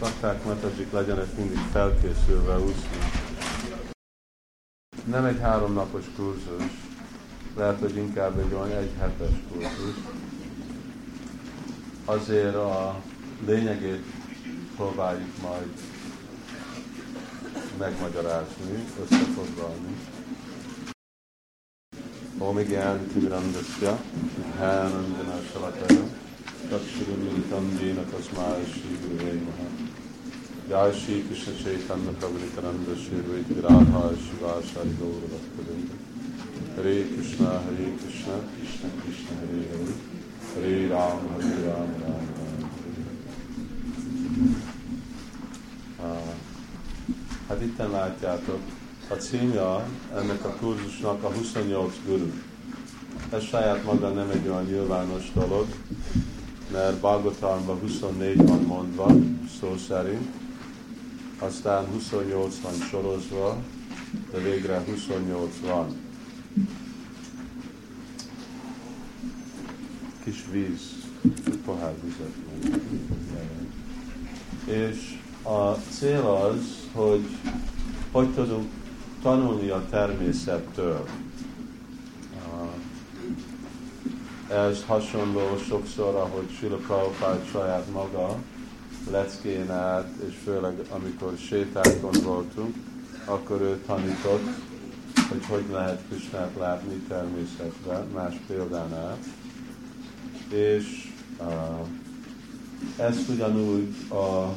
rakták metazsik legyenek mindig felkészülve úszni. Nem egy háromnapos kurzus, lehet, hogy inkább egy olyan egy hetes kurzus. Azért a lényegét próbáljuk majd megmagyarázni, összefoglalni. Om Gyan Timirandasya, Dhanandana Shalakaya, Takshirimilitam Jena Tasmaya Shri Gurve Maha. Krishna Chaitanya Prabhu Nityananda Shri Vaiti Radha Shiva Shari Gaura Bhaktavinda. Hare Krishna, Hare Krishna, Krishna Krishna, Hare Hare, Hare Ram, Hare Ram, Ram. Uh, hát itten látjátok, a címja ennek a kurzusnak a 28 guru. Ez saját maga nem egy olyan nyilvános dolog, mert Bhagavatamban 24 van mondva, szó szerint, aztán 28 van sorozva, de végre 28 van. Kis víz, pohár vizet. És a cél az, hogy hogy tudunk tanulni a természettől. Ez hasonló sokszor, ahogy Sila Prabhupád saját maga leckén át, és főleg amikor sétákon voltunk, akkor ő tanított, hogy hogy lehet Krisnát látni természetben, más példánál. És uh, ez ugyanúgy a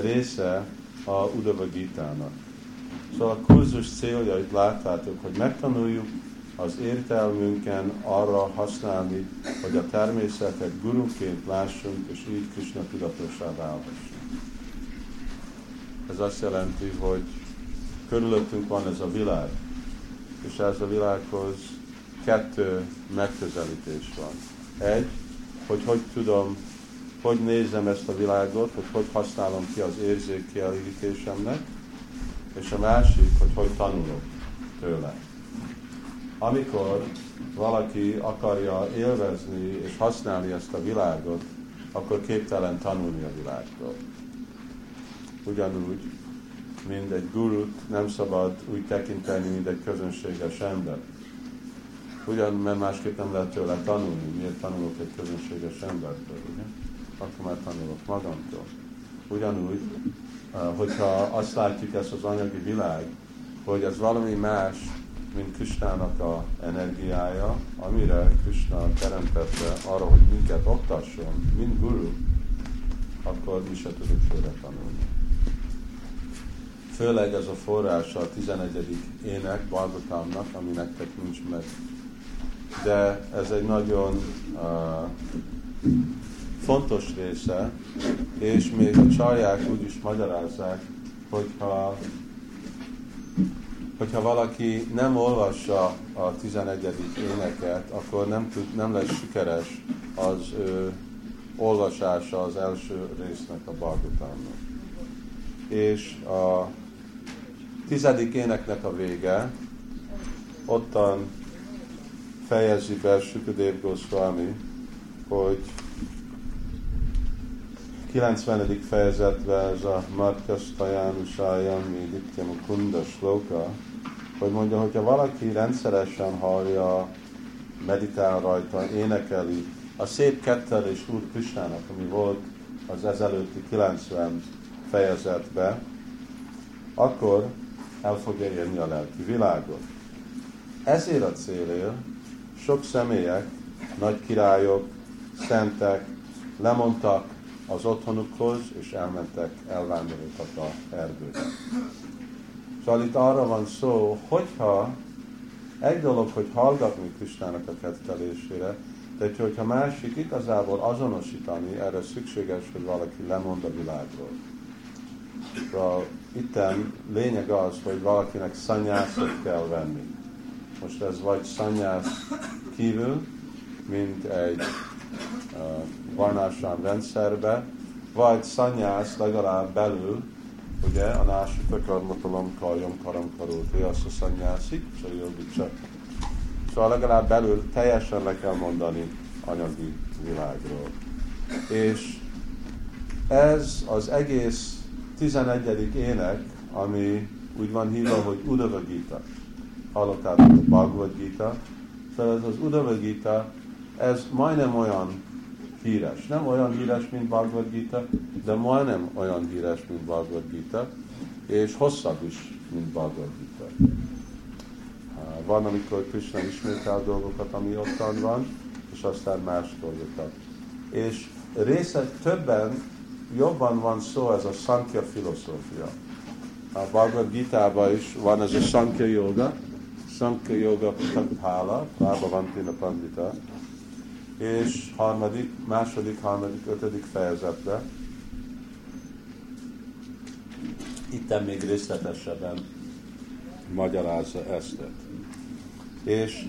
része a Udava Gitának. Szóval a kurzus célja, hogy láttátok, hogy megtanuljuk az értelmünken arra használni, hogy a természetet guruként lássunk, és így Krishna tudatosá válhassunk. Ez azt jelenti, hogy körülöttünk van ez a világ, és ez a világhoz kettő megközelítés van. Egy, hogy hogy tudom, hogy nézem ezt a világot, hogy hogy használom ki az érzékkielégítésemnek, és a másik, hogy hogy tanulok tőle. Amikor valaki akarja élvezni és használni ezt a világot, akkor képtelen tanulni a világról. Ugyanúgy, mint egy gurut nem szabad úgy tekinteni, mint egy közönséges ember. Ugyan, mert másképp nem lehet tőle tanulni. Miért tanulok egy közönséges embertől, ugye? Akkor már tanulok magamtól. Ugyanúgy, hogyha azt látjuk ezt az anyagi világ, hogy ez valami más, mint Kristának a energiája, amire Krishna teremtette arra, hogy minket oktasson, mint guru, akkor mi se tudunk főre tanulni. Főleg ez a forrása a 11. ének Balgotámnak, ami nektek nincs meg. De ez egy nagyon uh, fontos része, és még a csalják úgy is magyarázzák, hogyha, hogyha valaki nem olvassa a 11. éneket, akkor nem, tud, nem lesz sikeres az ő olvasása az első résznek a Bargutámnak. És a tizedik éneknek a vége, ottan fejezi be Sukadev Goswami, hogy 90. fejezetben ez a Markasztajánusájam Nityam Kunda Sloka, hogy mondja, hogyha valaki rendszeresen hallja, meditál rajta, énekeli, a szép kettelés Úr Krisnának, ami volt az ezelőtti 90 fejezetben, akkor el fogja érni a lelki világot. Ezért a célért sok személyek, nagy királyok, szentek lemondtak az otthonukhoz, és elmentek, elvándoroltak a erdőbe. Szóval itt arra van szó, hogyha egy dolog, hogy hallgatni Kristának a kettelésére, de hogyha másik igazából azonosítani, erre szükséges, hogy valaki lemond a világról. Szóval itten lényeg az, hogy valakinek szanyászot kell venni. Most ez vagy szanyász kívül, mint egy varnásán rendszerbe, vagy szanyász legalább belül, ugye, a násita karmatalom kaljam karam karóti, azt a szanyászik, Szóval legalább belül teljesen le kell mondani anyagi világról. És ez az egész 11. ének, ami úgy van hívva, hogy Udava Gita. Hallottátok a Bhagavad Gita. Szóval ez az Udava Gita, ez majdnem olyan híres. Nem olyan híres, mint Bhagavad Gita, de majdnem olyan híres, mint Bhagavad Gita, és hosszabb is, mint Bhagavad Gita. Van, amikor Krishna ismétel dolgokat, ami ottan van, és aztán más dolgokat. És része többen, jobban van szó ez a Sankhya filozófia. A Bhagavad Gita-ban is van ez a Sankhya Yoga, Sankhya Yoga Pala, Bába Vantina Pandita, és harmadik, második, harmadik, ötödik fejezetben. Itt még részletesebben magyarázza ezt. És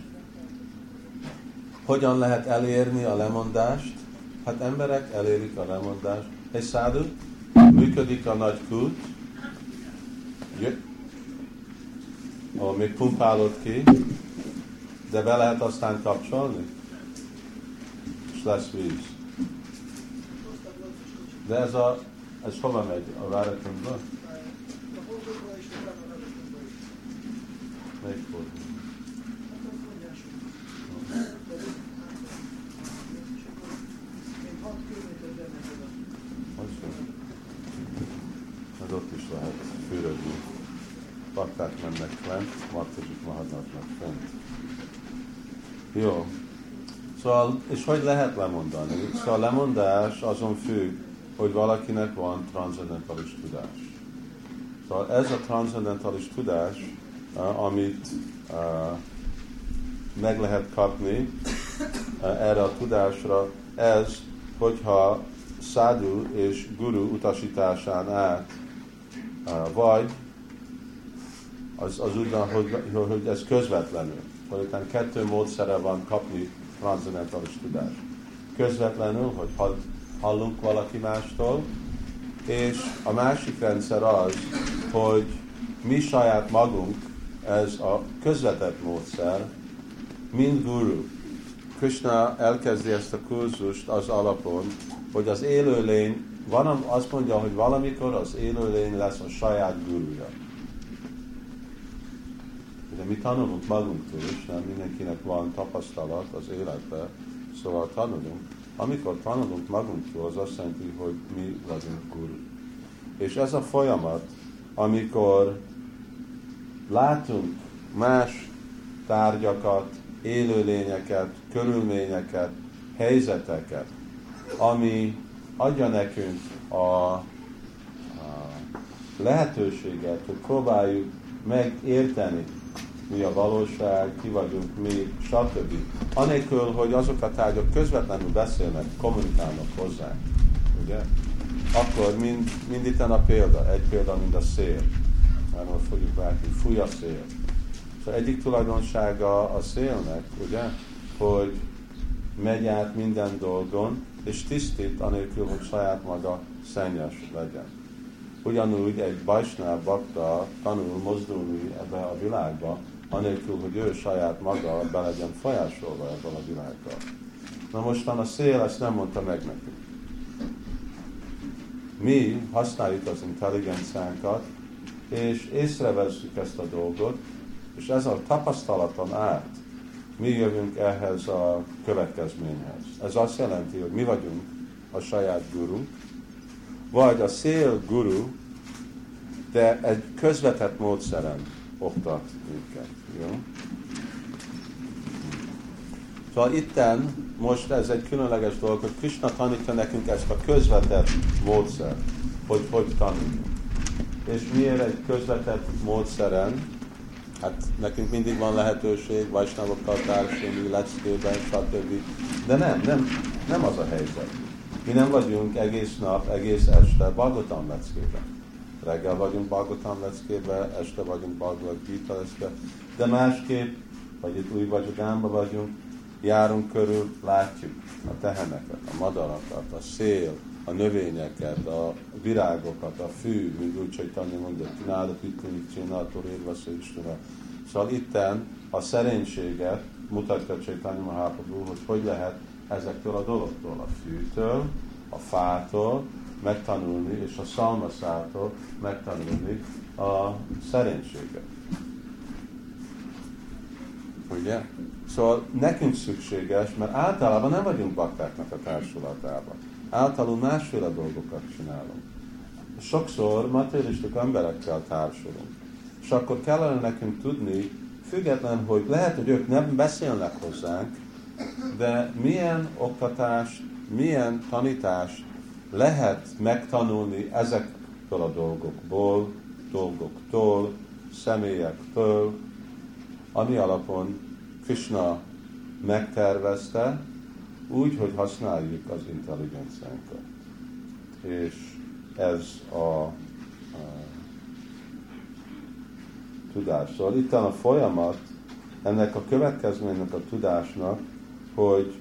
hogyan lehet elérni a lemondást? Hát emberek elérik a lemondást. Egy szádu, működik a nagy kút, ahol még pumpálod ki, de be lehet aztán kapcsolni, lesz víz. De ez a, ez hova megy? A várakunkba? Melyik fordul? Az ott is lehet fürödni. Bakták mennek lent, Martozsik mahadnak fent. Jó. Szóval, és hogy lehet lemondani? Szóval a lemondás azon függ, hogy valakinek van transzendentális tudás. Szóval ez a transzendentális tudás, amit meg lehet kapni erre a tudásra, ez, hogyha szádu és guru utasításán át, vagy az, az úgy van, hogy, hogy ez közvetlenül. Hogy kettő módszere van kapni transzendentális tudást. Közvetlenül, hogy hallunk valaki mástól, és a másik rendszer az, hogy mi saját magunk, ez a közvetett módszer, mint guru. Krishna elkezdi ezt a kurzust az alapon, hogy az élőlény, van, azt mondja, hogy valamikor az élőlény lesz a saját guruja. De mi tanulunk magunktól is, nem mindenkinek van tapasztalat az életben, szóval tanulunk. Amikor tanulunk magunktól, az azt jelenti, hogy mi vagyunk guru. És ez a folyamat, amikor látunk más tárgyakat, élőlényeket, körülményeket, helyzeteket, ami adja nekünk a, a lehetőséget, hogy próbáljuk megérteni, mi a valóság, ki vagyunk mi, stb. Anélkül, hogy azok a tárgyak közvetlenül beszélnek, kommunikálnak hozzánk. Ugye? Akkor mind, mind itt a példa, egy példa, mint a szél. Már most fogjuk látni, fúj a szél. Szóval egyik tulajdonsága a szélnek, ugye, hogy megy át minden dolgon, és tisztít, anélkül, hogy saját maga szennyes legyen. Ugyanúgy egy bajsnál bakta tanul mozdulni ebbe a világba, anélkül, hogy ő saját maga be legyen folyásolva ebben a világban. Na mostan a szél ezt nem mondta meg nekünk. Mi használjuk az intelligenciánkat, és észrevezzük ezt a dolgot, és ez a tapasztalaton át mi jövünk ehhez a következményhez. Ez azt jelenti, hogy mi vagyunk a saját guru, vagy a szél guru, de egy közvetett módszeren oktat minket. Jó? Szóval itten most ez egy különleges dolog, hogy Krishna tanítja nekünk ezt a közvetett módszer, hogy hogy tanuljunk. És miért egy közvetett módszeren? Hát nekünk mindig van lehetőség, vajsnavokkal társulni, leckében, stb. De nem, nem, nem az a helyzet. Mi nem vagyunk egész nap, egész este Bagotam leckében. Reggel vagyunk Bagotam leckében, este vagyunk Bhagavad Gita leckében, de másképp, vagy itt új vagyogámba vagyunk, járunk körül, látjuk a teheneket, a madarakat, a szél, a növényeket, a virágokat, a fű, mint úgy, hogy tanulni mondja, csinálod, itt csináltól érvesz Istene. Szóval itten a szerénységet mutatja Csaitanya Mahaprabhu, hogy hogy lehet ezektől a dologtól, a fűtől, a fától, megtanulni, és a szalmaszától megtanulni a szerénységet. Ugye? Szóval nekünk szükséges, mert általában nem vagyunk baktáknak a társulatában. Általában másféle dolgokat csinálunk. Sokszor materialistik emberekkel társulunk. És akkor kellene nekünk tudni, független, hogy lehet, hogy ők nem beszélnek hozzánk, de milyen oktatást, milyen tanítást lehet megtanulni ezektől a dolgokból, dolgoktól, személyektől, ami alapon Krishna megtervezte, úgy, hogy használjuk az intelligenciánkat. És ez a, a tudás. Szóval itt a folyamat, ennek a következménynek a tudásnak, hogy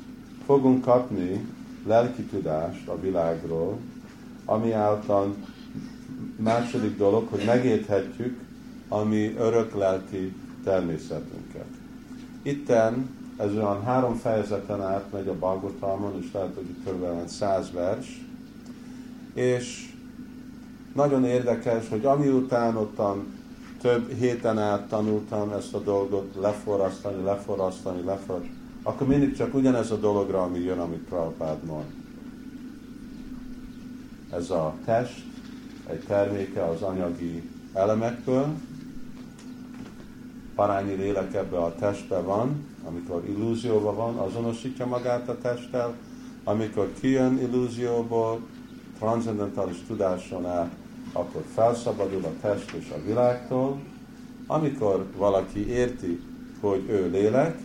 fogunk kapni lelki tudást a világról, ami által második dolog, hogy megérthetjük a mi örök lelki természetünket. Itten ez olyan három fejezeten át megy a Balgotalmon, és lehet, hogy itt kb. száz vers, és nagyon érdekes, hogy amiután ottan több héten át tanultam ezt a dolgot leforrasztani, leforrasztani, leforrasztani, akkor mindig csak ugyanez a dologra, ami jön, amit Prabhupád mond. Ez a test, egy terméke az anyagi elemekből, parányi lélek ebbe a testbe van, amikor illúzióban van, azonosítja magát a testtel, amikor kijön illúzióból, transzendentális tudáson át, akkor felszabadul a test és a világtól. Amikor valaki érti, hogy ő lélek,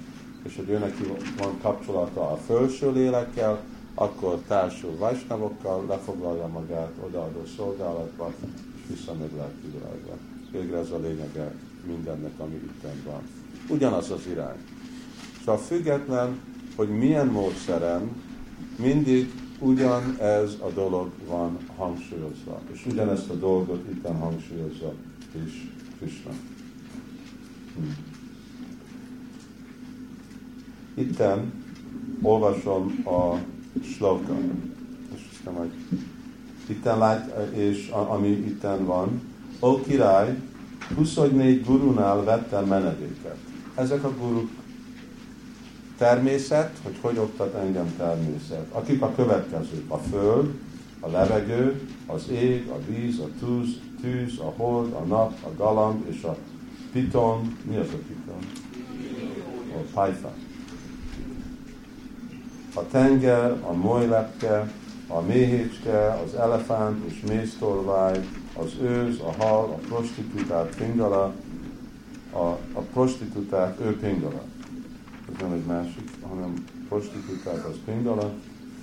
és hogy ő neki van kapcsolata a felső lélekkel, akkor társul vajsnavokkal, lefoglalja magát odaadó szolgálatba, és visszamegy lelki világba. Végre ez a lényege mindennek, ami itt van. Ugyanaz az irány. Szóval független, hogy milyen módszeren, mindig ugyanez a dolog van hangsúlyozva. És ugyanezt a dolgot itt hangsúlyozza is Krishna. Hm. Itten olvasom a sloka. És aztán majd itten lát, és ami itten van. Ó király, 24 gurunál vettem menedéket. Ezek a guruk természet, hogy hogy oktat engem természet. Akik a következők, a föld, a levegő, az ég, a víz, a tűz, tűz, a hold, a nap, a galamb és a piton. Mi az a piton? A pajfa. A tenger, a molylepke, a méhécske, az elefánt és méztolvány, az őz, a hal, a prostitútát pingala, a, a prostitútát ő pingala. Ez nem egy másik, hanem prostitútát az pingala.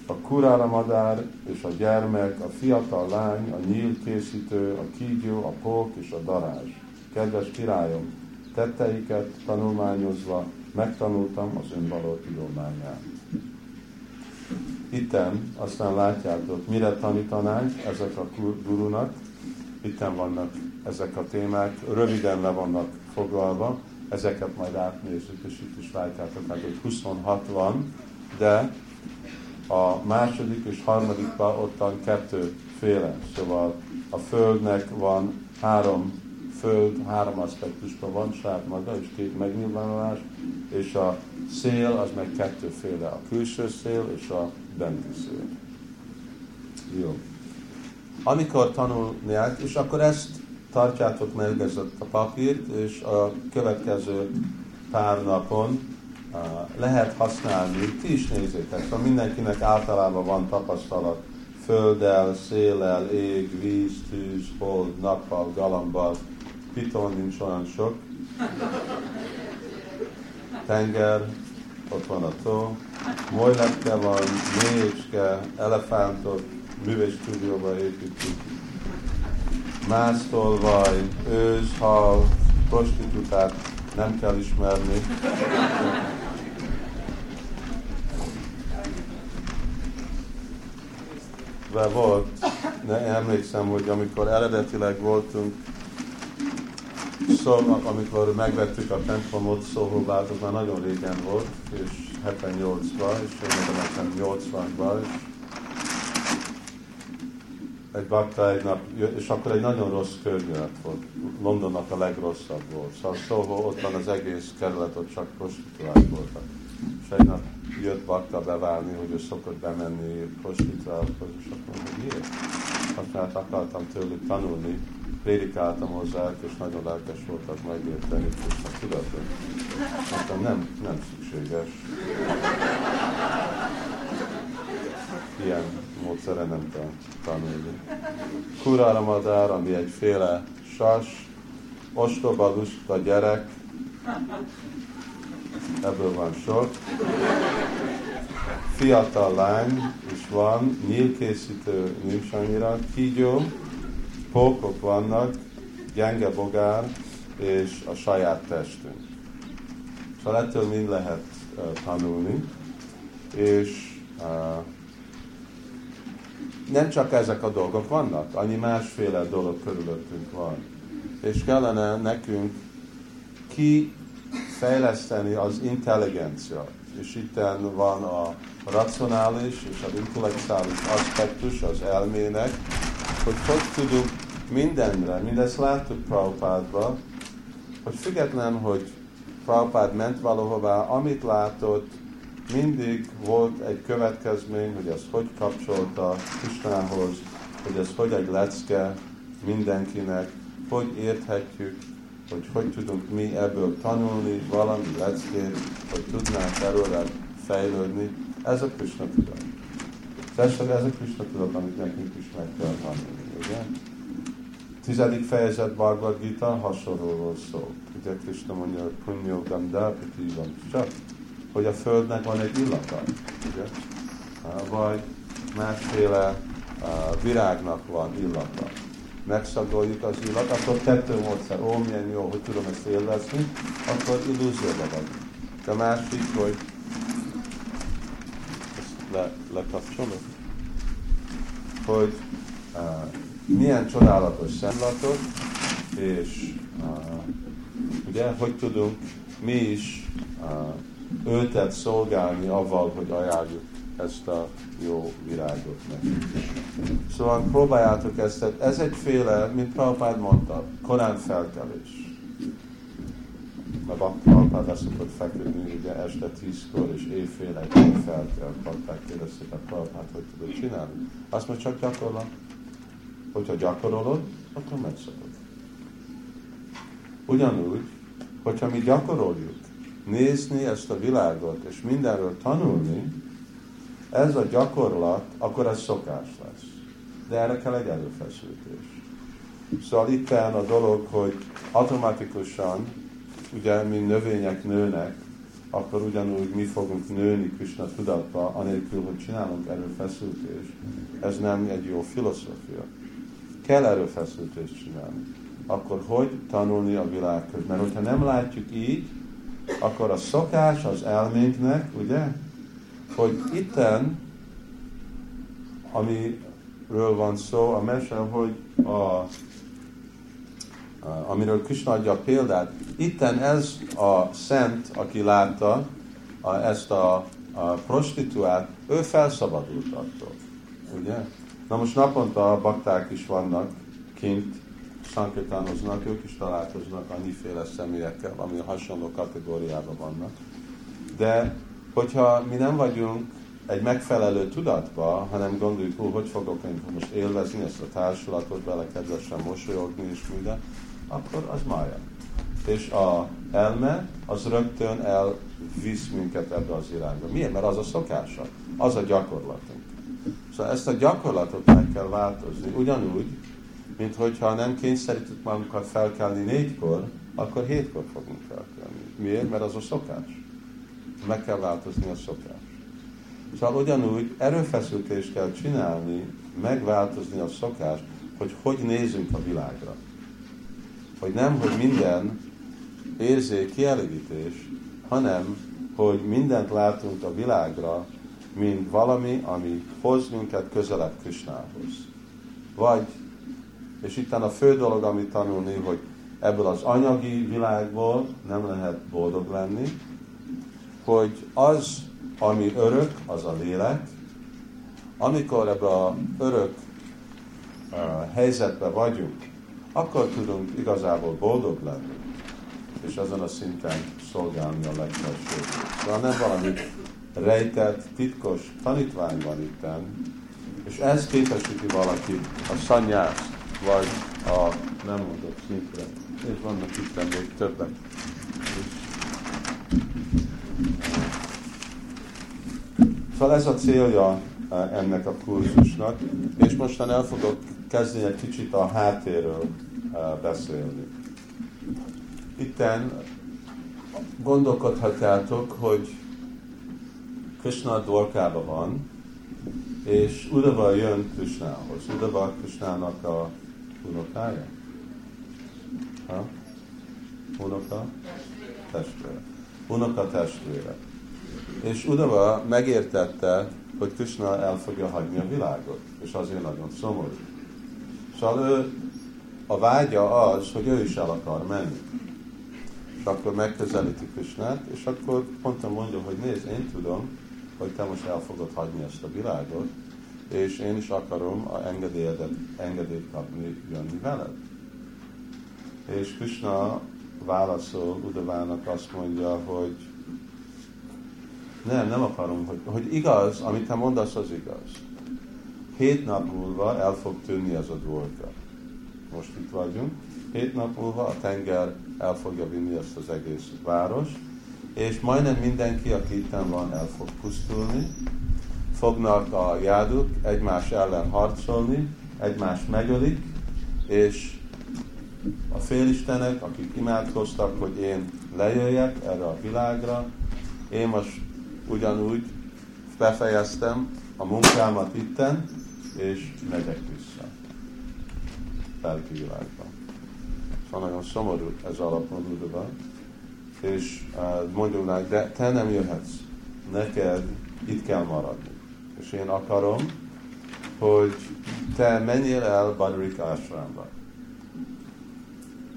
A kurára madár és a gyermek, a fiatal lány, a nyíl készítő, a kígyó, a pók és a darázs. Kedves királyom, tetteiket tanulmányozva megtanultam az önvaló tudományát. Itten aztán látjátok, mire tanítanánk ezek a gurunak, itten vannak ezek a témák, röviden le vannak foglalva, ezeket majd átnézzük, és itt is látjátok, hát, hogy 26 van, de a második és harmadikban ottan kettőféle, szóval a Földnek van három Föld, három aspektusban van, saját maga, és két megnyilvánulás, és a szél az meg kettőféle, a külső szél és a benti szél. Jó amikor tanulják, és akkor ezt tartjátok meg ezt a papírt, és a következő pár napon uh, lehet használni, ti is nézzétek, szóval mindenkinek általában van tapasztalat földdel, szélel, ég, víz, tűz, hold, nappal, galambal, piton nincs olyan sok, tenger, ott van a tó, molylepke van, mélyecske, elefántok, műves stúdióba építjük. Másztolvaj, őz, hal, prostitútát nem kell ismerni. De volt, de emlékszem, hogy amikor eredetileg voltunk, szóval, amikor megvettük a templomot Szóhóbát, már nagyon régen volt, és 78-ban, és én nekem 80-ban, és egy bakta egy nap, és akkor egy nagyon rossz környezet volt. Londonnak a legrosszabb volt. Szóval, szóval ott van az egész kerület, ott csak prostituált voltak. Nap jött bakta beválni, hogy ő szokott bemenni prostituálthoz, és akkor mondja, miért? Azt mert akartam tőlük tanulni, prédikáltam hozzá, és nagyon lelkes voltak megérteni, és a tudatot. Mondtam, nem, nem szükséges. Ilyen módszere nem tanulni. Kura Ramadár, ami egyféle sas, ostoba, lusta gyerek, ebből van sok. Fiatal lány is van, nyílkészítő nincs annyira, kígyó, pókok vannak, gyenge bogár és a saját testünk. Szóval ettől mind lehet uh, tanulni, és uh, nem csak ezek a dolgok vannak, annyi másféle dolog körülöttünk van. És kellene nekünk kifejleszteni az intelligencia. És itt van a racionális és az intellektuális aspektus az elmének, hogy hogy tudunk mindenre, mindezt láttuk Prabhupádba, hogy független, hogy Prabhupád ment valahová, amit látott, mindig volt egy következmény, hogy ezt hogy kapcsolta Kisnához, hogy ez hogy egy lecke mindenkinek, hogy érthetjük, hogy hogy tudunk mi ebből tanulni valami leckét, hogy tudnánk előre fejlődni. Ez a Krishna tudat. Ez a Krishna tudat, amit nekünk is meg kell tanulni, ugye? Tizedik fejezet Bhagavad Gita hasonlóról szól. Ugye Krishna mondja, hogy punyó ganda csak hogy a Földnek van egy illata, ugye? vagy másféle virágnak van illata. Megszagoljuk az illat, akkor kettő módszer, ó, milyen jó, hogy tudom ezt élvezni, akkor illúzióban vagyunk. De másik, hogy ezt le, lekapcsolok, hogy uh, milyen csodálatos szemlatot, és uh, ugye, hogy tudunk mi is uh, őtet szolgálni avval, hogy ajánljuk ezt a jó virágot neki. Szóval próbáljátok ezt, ez egyféle, mint Prabhupád mondta, korán felkelés. A Prabhupád azt szokott feküdni, ugye este tízkor és éjfél egy felkel, Prabhupád kérdezték a Prabhupád, hogy tudod csinálni. Azt mondja, csak gyakorlat. Hogyha gyakorolod, akkor megszabad. Ugyanúgy, hogyha mi gyakoroljuk, nézni ezt a világot, és mindenről tanulni, ez a gyakorlat, akkor ez szokás lesz. De erre kell egy erőfeszítés. Szóval itt a dolog, hogy automatikusan, ugye, mi növények nőnek, akkor ugyanúgy mi fogunk nőni Krishna tudatba, anélkül, hogy csinálunk erőfeszítést. Ez nem egy jó filozófia. Kell erőfeszítést csinálni. Akkor hogy tanulni a világ Mert hogyha nem látjuk így, akkor a szokás az elménknek, ugye, hogy itten, amiről van szó, a mese, hogy a, a, amiről Krishna adja a példát, itten ez a szent, aki látta a, ezt a, a prostituát, ő felszabadult attól, ugye? Na most naponta a bakták is vannak kint, szankirtánoznak, ők is találkoznak annyiféle személyekkel, ami hasonló kategóriában vannak. De hogyha mi nem vagyunk egy megfelelő tudatba, hanem gondoljuk, hogy hogy fogok én most élvezni ezt a társulatot, vele kedvesen mosolyogni és minden, akkor az mája. És a elme az rögtön elvisz minket ebbe az irányba. Miért? Mert az a szokása, az a gyakorlatunk. Szóval ezt a gyakorlatot meg kell változni. Ugyanúgy, mint hogyha nem kényszerítjük magunkat felkelni négykor, akkor hétkor fogunk felkelni. Miért? Mert az a szokás. Meg kell változni a szokás. Szóval ugyanúgy erőfeszítést kell csinálni, megváltozni a szokás, hogy hogy nézünk a világra. Hogy nem, hogy minden érzék kielégítés, hanem, hogy mindent látunk a világra, mint valami, ami hoz minket közelebb Krisnához. Vagy és itt a fő dolog, amit tanulni, hogy ebből az anyagi világból nem lehet boldog lenni, hogy az, ami örök, az a lélek, amikor ebbe a örök helyzetben vagyunk, akkor tudunk igazából boldog lenni, és azon a szinten szolgálni a legfelsőbb. Szóval nem valami rejtett, titkos tanítvány van itten, és ez képesíti valaki a szanyász, vagy a nem mondott szintre. És vannak itt még többek. Szóval ez a célja eh, ennek a kurzusnak, és mostan el fogok kezdeni egy kicsit a háttérről eh, beszélni. Itten gondolkodhatjátok, hogy Krishna dorkában van, és Udava jön Krishnához. Udava Krishnának a unokája? Ha? Unoka? Testvére. Unoka testvére. És Udava megértette, hogy Krishna el fogja hagyni a világot, és azért nagyon szomorú. Szóval ő, a vágya az, hogy ő is el akar menni. És akkor megközelíti Krishnát, és akkor pontosan mondja, hogy nézd, én tudom, hogy te most el fogod hagyni ezt a világot, és én is akarom a engedélyedet, engedélyt kapni, jönni veled. És Krishna válaszol Udavának azt mondja, hogy nem, nem akarom, hogy, hogy igaz, amit te mondasz, az igaz. Hét nap múlva el fog tűnni ez a dvorka. Most itt vagyunk. Hét nap múlva a tenger el fogja vinni ezt az egész város, és majdnem mindenki, aki itt van, el fog pusztulni. Fognak a jáduk egymás ellen harcolni, egymást megölik, és a félistenek, akik imádkoztak, hogy én lejöjjek erre a világra, én most ugyanúgy befejeztem a munkámat itten, és megyek vissza lelki világba. Szóval nagyon szomorú ez alapon és uh, mondjuk neki, de te nem jöhetsz, neked itt kell maradni. És én akarom, hogy te menjél el Badrik Ásrámba.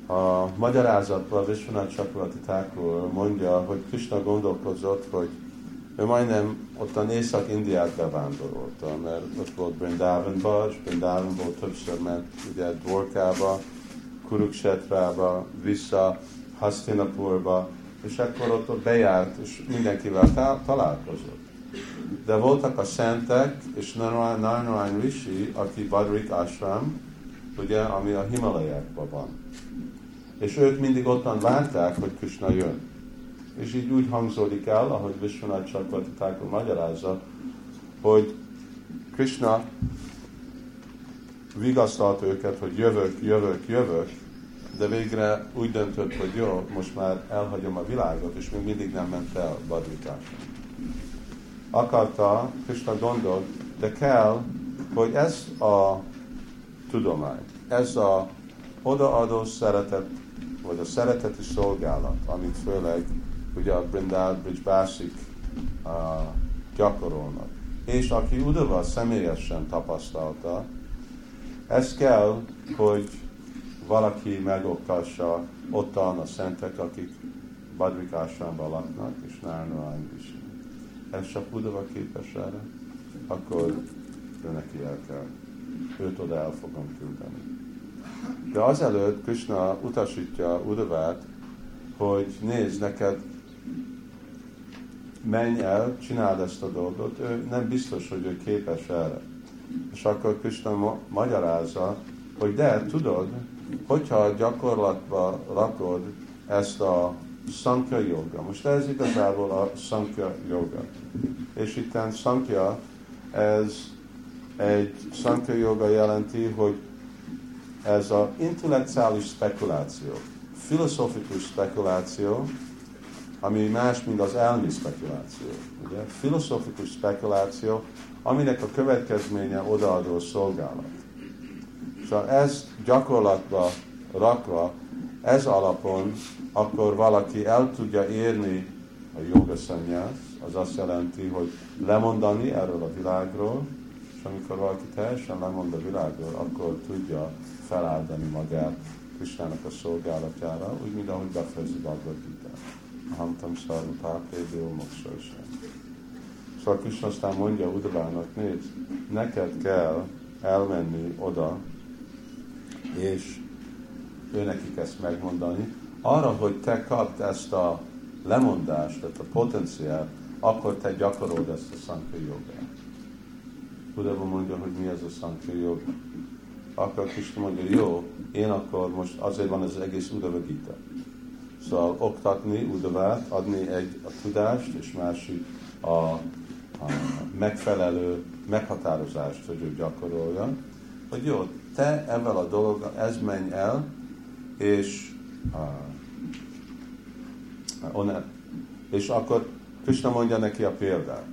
A magyarázatban Vishwanath Chakravarti Thakur mondja, hogy Krishna gondolkozott, hogy ő majdnem ottan Észak-Indiát bevándorolta, mert ott volt Brindavanba, és Brindavanból többször ment ugye Dvorkába, Kuruksetrába, vissza Hastinapurba, és akkor ott, ott bejárt, és mindenkivel tá- találkozott. De voltak a szentek, és Narnarayan Rishi, aki Badrik Ashram, ugye, ami a Himalajákban van. És ők mindig ottan várták, hogy Krishna jön. És így úgy hangzódik el, ahogy Vishwanath Chakravarti Thakur magyarázza, hogy Krishna vigasztalt őket, hogy jövök, jövök, jövök, de végre úgy döntött, hogy jó, most már elhagyom a világot, és még mindig nem ment el Badrikásra. Akarta, Krishna gondolt, de kell, hogy ez a tudomány, ez a odaadó szeretet, vagy a szereteti szolgálat, amit főleg ugye a Brindal Bridge Básik uh, gyakorolnak, és aki Udava személyesen tapasztalta, ez kell, hogy valaki megoktassa ottan a szentek, akik Badrikásánban laknak, és Nárnóány is. Ez csak Budava képes erre, akkor ő neki el kell. Őt oda el fogom küldeni. De azelőtt Krishna utasítja Udavát, hogy nézd, neked menj el, csináld ezt a dolgot, ő nem biztos, hogy ő képes erre. És akkor Krishna ma- magyarázza, hogy de, tudod, hogyha gyakorlatba rakod ezt a Sankhya joga, most ez igazából a Sankhya joga. És itt Sankhya, ez egy Sankhya joga jelenti, hogy ez az intellektuális spekuláció, filozófikus spekuláció, ami más, mint az elmi spekuláció. Ugye? Filozófikus spekuláció, aminek a következménye odaadó szolgálat. Szóval ez gyakorlatba rakva, ez alapon, akkor valaki el tudja érni a joga az azt jelenti, hogy lemondani erről a világról, és amikor valaki teljesen lemond a világról, akkor tudja feláldani magát Kristának a szolgálatára, úgy, mint ahogy befejezi Bhagavad Gita. Hamtam szarva pápédió moksajsán. Szóval Krishna aztán mondja Udavának, nézd, neked kell elmenni oda, és ő nekik ezt megmondani, arra, hogy te kapd ezt a lemondást, ezt a potenciált, akkor te gyakorold ezt a Sankhya jogát. Buddha mondja, hogy mi ez a Sankhya joga. Akkor Krishna mondja, jó, én akkor most azért van ez az egész Udava Gita. Szóval oktatni Udavát, adni egy a tudást, és másik a, a megfelelő meghatározást, hogy ő gyakorolja. Hogy jó, te ezzel a dologgal, ez menj el, és uh, és akkor Krishna mondja neki a példát.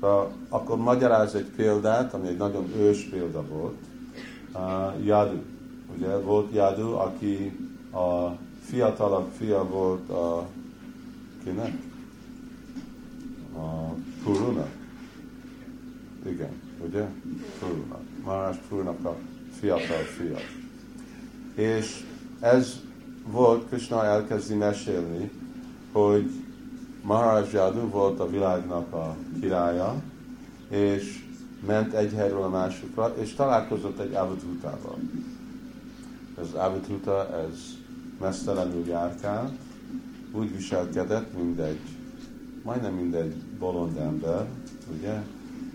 Szóval akkor magyaráz egy példát, ami egy nagyon ős példa volt. Uh, Yadu. Ugye volt Yadu, aki a fiatalabb fia volt a kinek? A Puruna. Igen, ugye? Puruna. Más Purunak a fiatal fia. És ez volt, Krishna elkezdi mesélni, hogy Maharaj Jadu volt a világnak a királya, és ment egy helyről a másikra, és találkozott egy Avadhutával. Ez Avadhuta, ez mesztelenül járkált, úgy viselkedett, mint egy, majdnem mindegy bolond ember, ugye?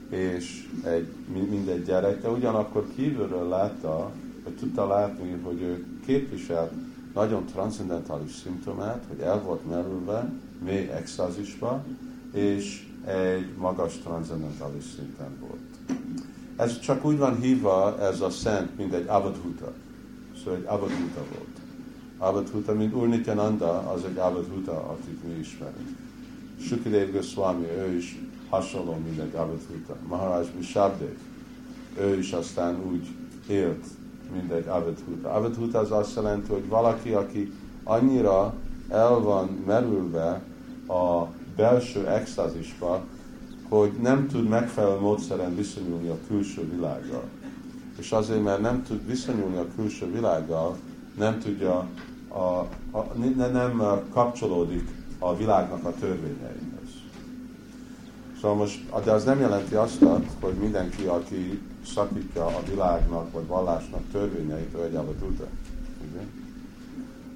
És egy, mint egy gyerek, de ugyanakkor kívülről látta, hogy tudta látni, hogy ő képviselt nagyon transzendentális szimptomát, hogy el volt merülve, mély extázisba, és egy magas transzendentális szinten volt. Ez csak úgy van hívva, ez a szent, mint egy avadhuta. Szóval egy avadhuta volt. Avadhuta, mint Úr Nityananda, az egy avadhuta, akit mi ismerünk. Sukadev Goswami, ő is hasonló, mint egy avadhuta. Maharaj Mishabdev, ő is aztán úgy élt, mint egy avadhuta. Avadhuta az azt jelenti, hogy valaki, aki annyira el van merülve a belső extázisba, hogy nem tud megfelelő módszeren viszonyulni a külső világgal. És azért, mert nem tud viszonyulni a külső világgal, nem tudja, a, a, nem kapcsolódik a világnak a törvényeihez. Szóval most, de az nem jelenti azt, hogy mindenki, aki szakítja a világnak vagy vallásnak törvényeit, ő egyáltalán tudja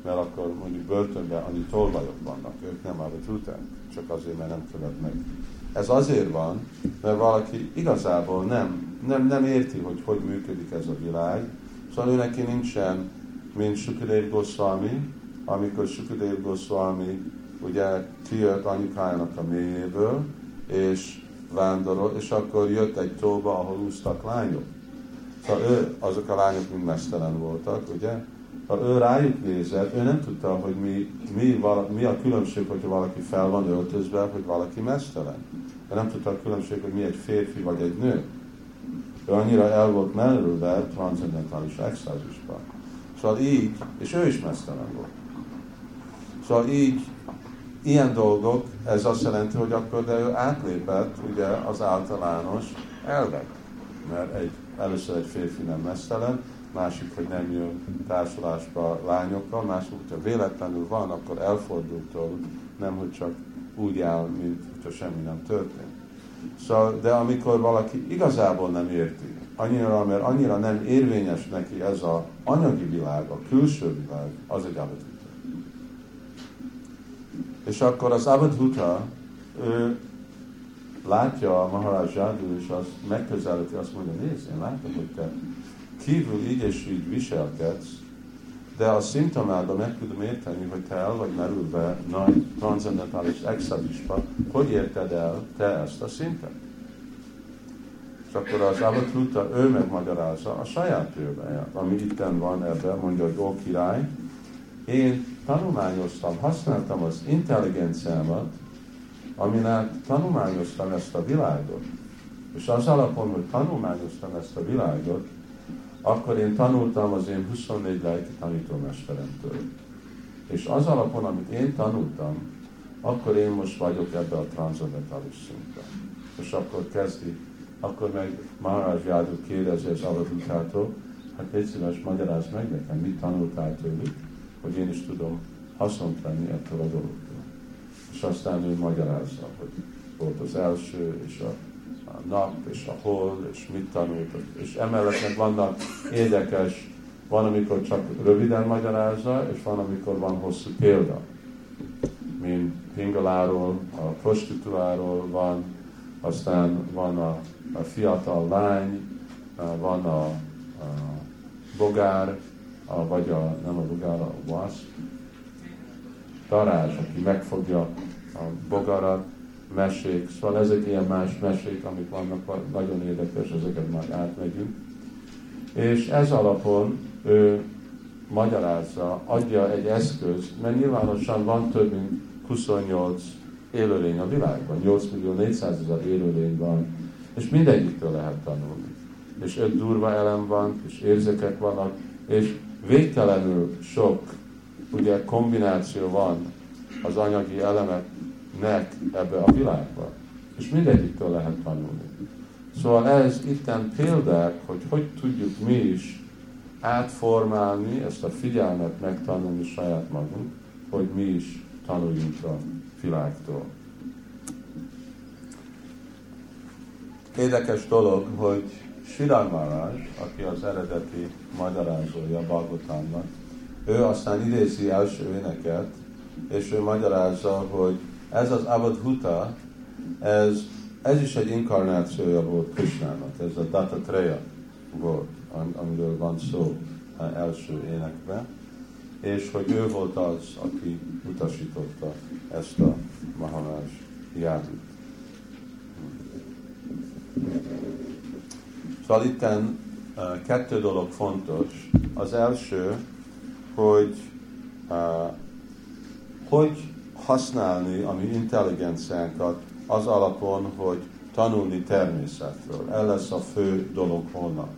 mert akkor mondjuk börtönben annyi tolvajok vannak, ők nem után, csak azért, mert nem követ meg. Ez azért van, mert valaki igazából nem, nem, nem érti, hogy hogy működik ez a világ, szóval ő neki nincsen, mint Sukadev Goswami, amikor Sukadev Goswami ugye kijött anyukájának a mélyéből, és vándorolt, és akkor jött egy tóba, ahol úsztak lányok. Szóval ő, azok a lányok mind mesztelen voltak, ugye? ha ő rájuk nézett, ő nem tudta, hogy mi, mi, vala, mi a különbség, hogyha valaki fel van öltözve, hogy valaki mesztelen. Ő nem tudta a különbség, hogy mi egy férfi vagy egy nő. Ő annyira el volt merülve transzendentális extázisba. Szóval így, és ő is mesztelen volt. Szóval így, ilyen dolgok, ez azt jelenti, hogy akkor de ő átlépett ugye az általános elvek. Mert egy, először egy férfi nem mesztelen, másik, hogy nem jön társulásba lányokkal, másik, hogyha véletlenül van, akkor elfordul tőlük, nem, hogy csak úgy áll, mint hogyha semmi nem történt. Szóval, de amikor valaki igazából nem érti, annyira, mert annyira nem érvényes neki ez az anyagi világ, a külső világ, az egy abadhuta. És akkor az abadhuta, ő látja a Maharaj Jadu, és az megközelíti, azt mondja, nézd, én látom, hogy te kívül így és így viselkedsz, de a szimptomádban meg tudom érteni, hogy te el vagy merülve nagy transzendentális exadisba, hogy érted el te ezt a szintet? És akkor az Avatruta, ő megmagyarázza a saját példáját, ami itten van ebben, mondja, hogy ó király, én tanulmányoztam, használtam az intelligenciámat, aminek tanulmányoztam ezt a világot. És az alapon, hogy tanulmányoztam ezt a világot, akkor én tanultam az én 24 lelki tanítómesteremtől. És az alapon, amit én tanultam, akkor én most vagyok ebbe a transzendentális szinten. És akkor kezdi, akkor meg Maharaj Jádu kérdezi az avadutától, hát egy szíves magyaráz meg nekem, mit tanultál tőlük, hogy én is tudom haszont venni ettől a dologtól. És aztán ő magyarázza, hogy volt az első, és a a nap és a hold, és mit tanult, és emellett meg vannak érdekes van, amikor csak röviden magyarázza, és van, amikor van hosszú példa. Mint Pingaláról, a prostituáról van, aztán van a, a fiatal lány, van a, a bogár, a, vagy a, nem a bogár, a vasz, darázs, aki megfogja a bogarat, mesék, szóval ezek ilyen más mesék, amik vannak, nagyon érdekes, ezeket már átmegyünk. És ez alapon ő magyarázza, adja egy eszközt, mert nyilvánosan van több mint 28 élőlény a világban, 8 millió 400 ezer élőlény van, és mindegyiktől lehet tanulni. És öt durva elem van, és érzekek vannak, és végtelenül sok ugye kombináció van az anyagi elemeknek ebbe a világba. És mindegyiktől lehet tanulni. Szóval ez itten példák, hogy hogy tudjuk mi is átformálni, ezt a figyelmet megtanulni saját magunk, hogy mi is tanuljunk a világtól. Érdekes dolog, hogy Sirán Maharaj, aki az eredeti magyarázója Balgotánnak, ő aztán idézi első éneket, és ő magyarázza, hogy ez az Avadhuta, ez, ez is egy inkarnációja volt Krishnának, ez a Dattatreya volt, amiről van szó első énekben, és hogy ő volt az, aki utasította ezt a Maharaj jádut. Szóval itt kettő dolog fontos. Az első, hogy hogy használni a mi intelligenciánkat az alapon, hogy tanulni természetről. Ez lesz a fő dolog holnap.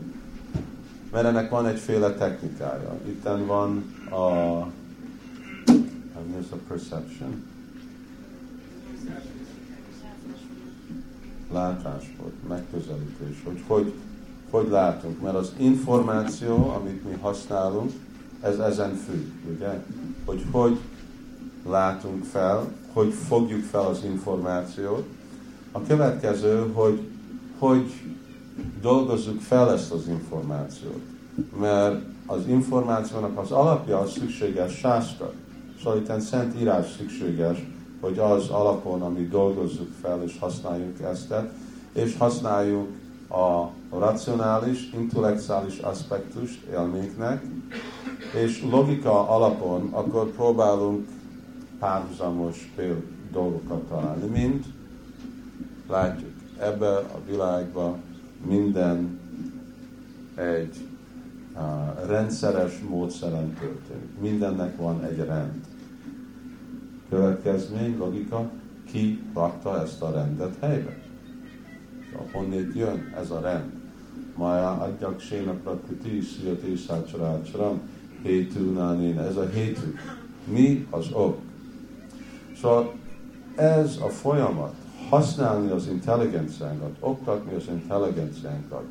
Mert ennek van egyféle technikája. Itten van a mi a perception? Látásmód, megközelítés, hogy, hogy hogy látunk, mert az információ, amit mi használunk, ez ezen függ, ugye? Hogy hogy látunk fel, hogy fogjuk fel az információt. A következő, hogy hogy dolgozzuk fel ezt az információt. Mert az információnak az alapja az szükséges sásztra. Szóval itt szent írás szükséges, hogy az alapon, amit dolgozzuk fel és használjuk ezt, és használjuk a racionális, intellektuális aspektust élményeknek, és logika alapon akkor próbálunk párhuzamos dolgokat találni, mint látjuk, ebbe a világban minden egy uh, rendszeres módszeren történik. Mindennek van egy rend. Következmény, logika, ki rakta ezt a rendet helybe? Honnét jön ez a rend? Maya adjak séna prakriti sziyati szácsarácsaram hétű nánén. Ez a hétű. Mi az ok? Szóval ez a folyamat, használni az intelligenciánkat, oktatni az intelligenciánkat,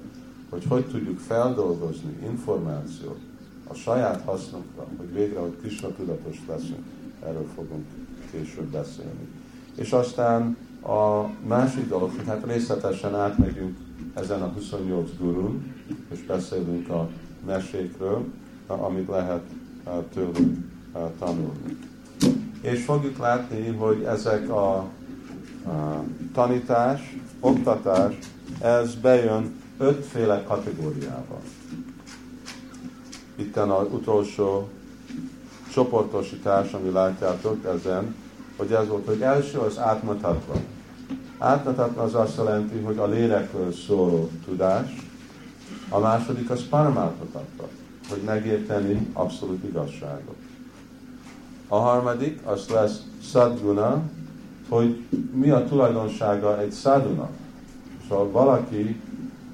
hogy hogy tudjuk feldolgozni információt a saját hasznunkra, hogy végre, hogy Krishna tudatos leszünk, erről fogunk később beszélni. És aztán a másik dolog, hogy hát részletesen átmegyünk ezen a 28 gurun, és beszélünk a mesékről, amit lehet tőlük tanulni. És fogjuk látni, hogy ezek a, a tanítás, oktatás, ez bejön ötféle kategóriába. Itten az utolsó csoportosítás, ami látjátok ezen, hogy ez volt, hogy első az átmutatva. Átmutatva az azt jelenti, hogy a lélekről szóló tudás, a második az paramátatva, hogy megérteni abszolút igazságot. A harmadik az lesz szadguna, hogy mi a tulajdonsága egy szaduna. Szóval valaki,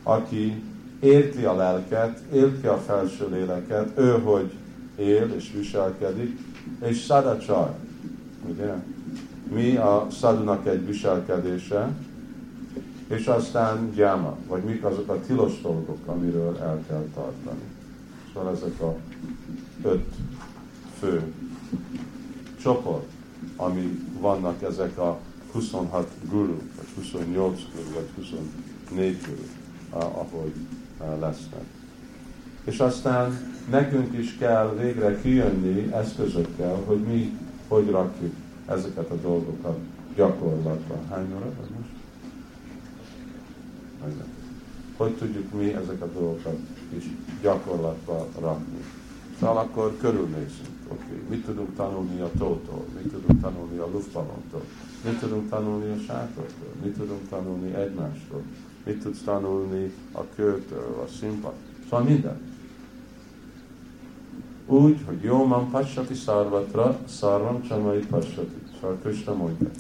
aki érti a lelket, érti a felső léleket, ő hogy él és viselkedik, és szadacsar, ugye? Mi a szadunak egy viselkedése, és aztán gyáma, vagy mik azok a tilos dolgok, amiről el kell tartani. Szóval ezek a öt fő csoport, ami vannak ezek a 26 guru, vagy 28 guru, vagy 24 guru, ahogy lesznek. És aztán nekünk is kell végre kijönni eszközökkel, hogy mi hogy rakjuk ezeket a dolgokat gyakorlatba. Hány óra most? Hogy tudjuk mi ezeket a dolgokat is gyakorlatba rakni. Szóval akkor körülnézünk. Oké, okay. mit tudunk tanulni a tótól, mit tudunk tanulni a luftballontól, mit tudunk tanulni a sátortól, mit tudunk tanulni egymástól, mit tudsz tanulni a kőtől, a színpad. Szóval minden. Úgy, hogy jó man passati szarvatra, szarvam csamai passati. Szóval Krishna mondja.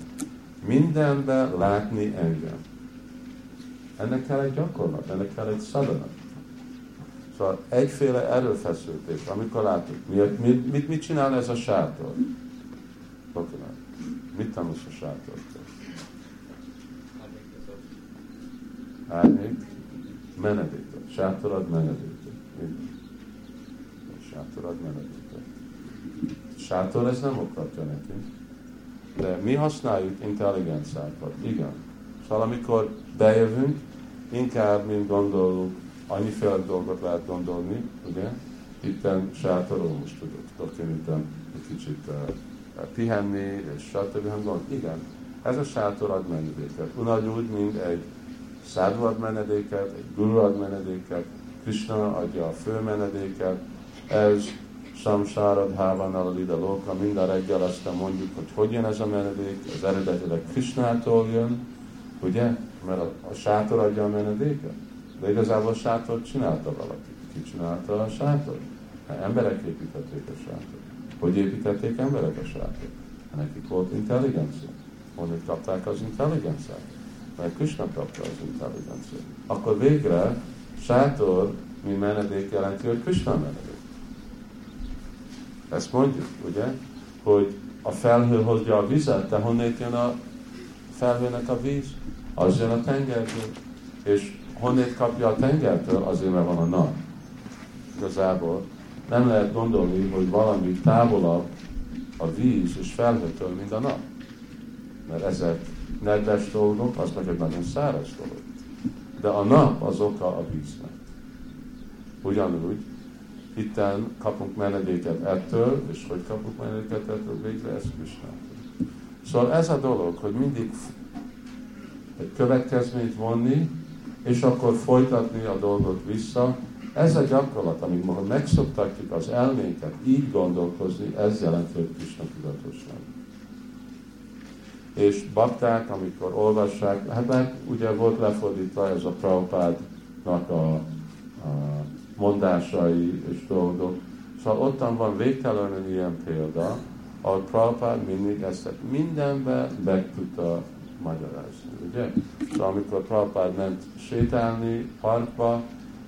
Mindenben látni engem. Ennek kell egy gyakorlat, ennek kell egy szadana. Szóval egyféle erőfeszültés, amikor látjuk, mit, mit, mit, mit csinál ez a sátor? Kokonát. Mit tanulsz a sátortól? Árnyék, menedéket. Sátorad menedéket. Sátorad menedéket. Sátor ez nem oktatja nekünk. De mi használjuk intelligenciákat. Igen. Szóval amikor bejövünk, inkább, mint gondolunk, annyiféle dolgot lehet gondolni, ugye? Itten sátorról most tudok, tudok én itten egy kicsit uh, pihenni, és stb. Igen, ez a sátor ad menedéket. Ugyanúgy, mint egy szádú ad menedéket, egy guru ad menedéket, Krishna adja a fő menedéket, ez samsárad hávánál ide lóka, minden reggel aztán mondjuk, hogy hogy jön ez a menedék, az eredetileg Krishnától jön, ugye? Mert a, a sátor adja a menedéket. De igazából a sátort csinálta valaki. Ki csinálta a sátort? Hát emberek építették a sátort. Hogy építették emberek a sátort? Hát nekik volt intelligencia. Honnan kapták az intelligenciát? Mert Krishna kapta az intelligenciát. Akkor végre sátor, mi menedék jelenti, hogy Krishna menedék. Ezt mondjuk, ugye? Hogy a felhő hozja a vizet, de honnét jön a felhőnek a víz? Az jön a tengerből. És honnét kapja a tengertől? Azért, mert van a nap. Igazából nem lehet gondolni, hogy valami távolabb a víz és felhőtől, mint a nap. Mert ezek nedves dolgok, az meg egy nagyon száraz dolog. De a nap az oka a víznek. Ugyanúgy, itten kapunk menedéket ettől, és hogy kapunk menedéket ettől, végre ez Krisnától. Szóval ez a dolog, hogy mindig egy következményt vonni, és akkor folytatni a dolgot vissza. Ez a gyakorlat, amikor megszoktatjuk az elménket így gondolkozni, ez jelenti, hogy Krishna tudatosság. És bakták, amikor olvassák, hát meg ugye volt lefordítva ez a Prabhupádnak a, a mondásai és dolgok. Szóval ottan van végtelenül ilyen példa, ahol Prabhupád mindig ezt mindenbe meg tudta magyarázni, ugye? Szóval amikor Prabhupád ment sétálni parkba,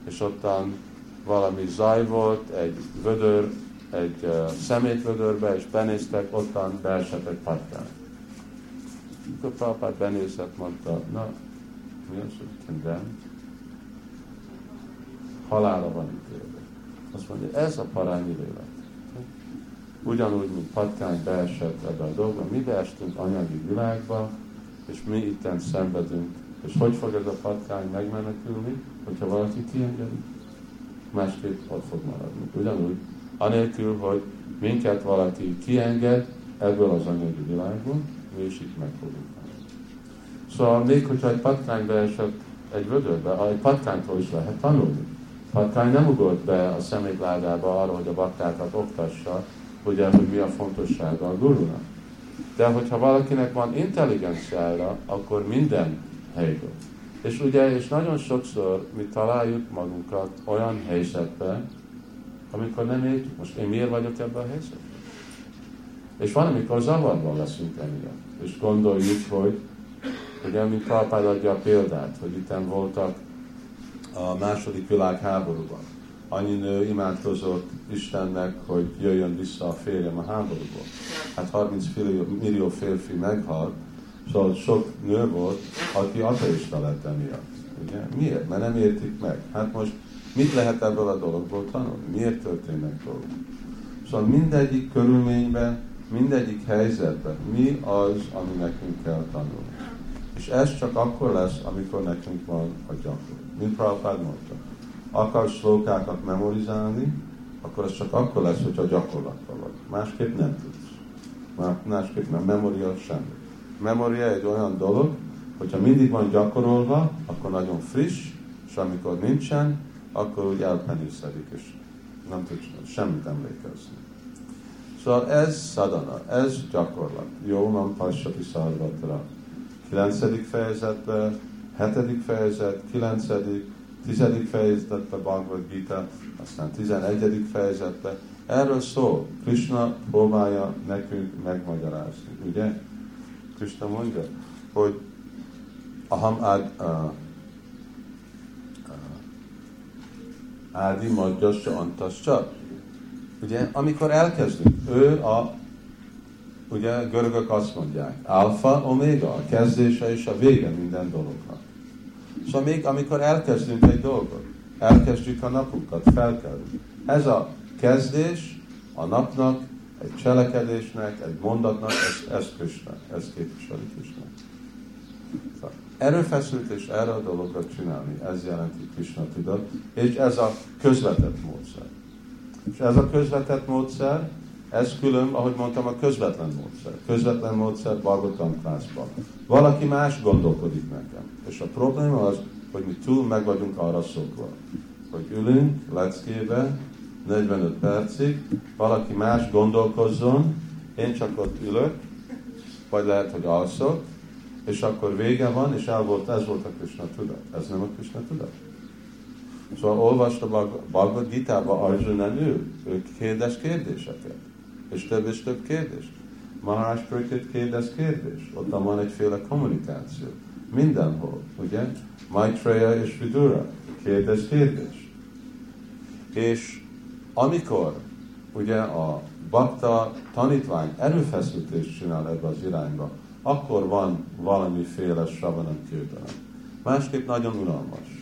és ottan valami zaj volt, egy vödör, egy uh, szemétvödörbe, és benéztek, ottan beesett egy patkány. Amikor Prabhupád benézett, mondta, na, mi az, hogy condemned? Halála van ítélve. Azt mondja, ez a parányi lélek. Ugyanúgy, mint patkány beesett ebbe a dolgba, mi beestünk anyagi világba, és mi itten szenvedünk. És hogy fog ez a patkány megmenekülni, hogyha valaki kiengedi? Másképp ott fog maradni. Ugyanúgy, anélkül, hogy minket valaki kienged ebből az anyagi világból, mi is itt meg fogunk maradni. Szóval még hogyha egy patkány beesett egy vödörbe, egy patkánytól is lehet tanulni. Patkány nem ugott be a szemétládába arra, hogy a baktákat oktassa, ugye, hogy mi a fontossága a gurunak. De hogyha valakinek van intelligenciája, akkor minden helyben. És ugye, és nagyon sokszor mi találjuk magunkat olyan helyzetben, amikor nem értjük, most én miért vagyok ebben a helyzetben? És van, amikor zavarban leszünk emiatt. És gondoljuk, hogy, ugye, mint Prabhupád adja a példát, hogy itt voltak a második világháborúban annyi nő imádkozott Istennek, hogy jöjjön vissza a férjem a háborúból. Hát 30 millió férfi meghalt, szóval sok nő volt, aki ateista lett emiatt. Ugye? Miért? Mert nem értik meg. Hát most mit lehet ebből a dologból tanulni? Miért történnek dolgok? Szóval mindegyik körülményben, mindegyik helyzetben mi az, ami nekünk kell tanulni. És ez csak akkor lesz, amikor nekünk van a gyakorlat. Mint Prabhupád mondta akarsz szlókákat memorizálni, akkor ez csak akkor lesz, hogyha gyakorlatban vagy. Másképp nem tudsz. Másképp nem. Memória semmi. Memória egy olyan dolog, hogyha mindig van gyakorolva, akkor nagyon friss, és amikor nincsen, akkor úgy elpenészedik, és nem tudsz semmit emlékezni. Szóval ez szadana, ez gyakorlat. Jó, van Passati Szarvatra. 9. fejezetben, 7. fejezet, 9. 10. fejezetben Bhagavad Gita, aztán 11. fejezetben. Erről szól. Krishna próbálja nekünk megmagyarázni, ugye? Krishna mondja, hogy aham ad, uh, ádi madjasya antasya. Ugye, amikor elkezdünk, ő a, ugye, görögök azt mondják, alfa, omega, a kezdése és a vége minden dolognak. Szóval még amikor elkezdünk egy dolgot, elkezdjük a napunkat, felkelünk. Ez a kezdés a napnak, egy cselekedésnek, egy mondatnak, ez, ez Krishna, ez képviseli Krishna. Szóval erőfeszült és erre a dologra csinálni, ez jelenti Krishna tudat, és ez a közvetett módszer. És ez a közvetett módszer, ez külön, ahogy mondtam, a közvetlen módszer. Közvetlen módszer Bhagavatam klászban. Valaki más gondolkodik nekem. És a probléma az, hogy mi túl meg vagyunk arra szokva, hogy ülünk leckébe 45 percig, valaki más gondolkozzon, én csak ott ülök, vagy lehet, hogy alszok, és akkor vége van, és el volt, ez volt a Krishna tudat. Ez nem a Krishna tudat. Szóval olvasta Bhagavad Gita-ba Arjuna ül, ő kérdez kérdéseket, és több és több kérdés. Maharaj Prikit kérdez kérdés, ott van egyféle kommunikáció. Mindenhol, ugye? Maitreya és Vidura kérdez kérdés. És amikor ugye a bakta tanítvány erőfeszítést csinál ebbe az irányba, akkor van valamiféle savanam kirtanam. Másképp nagyon unalmas.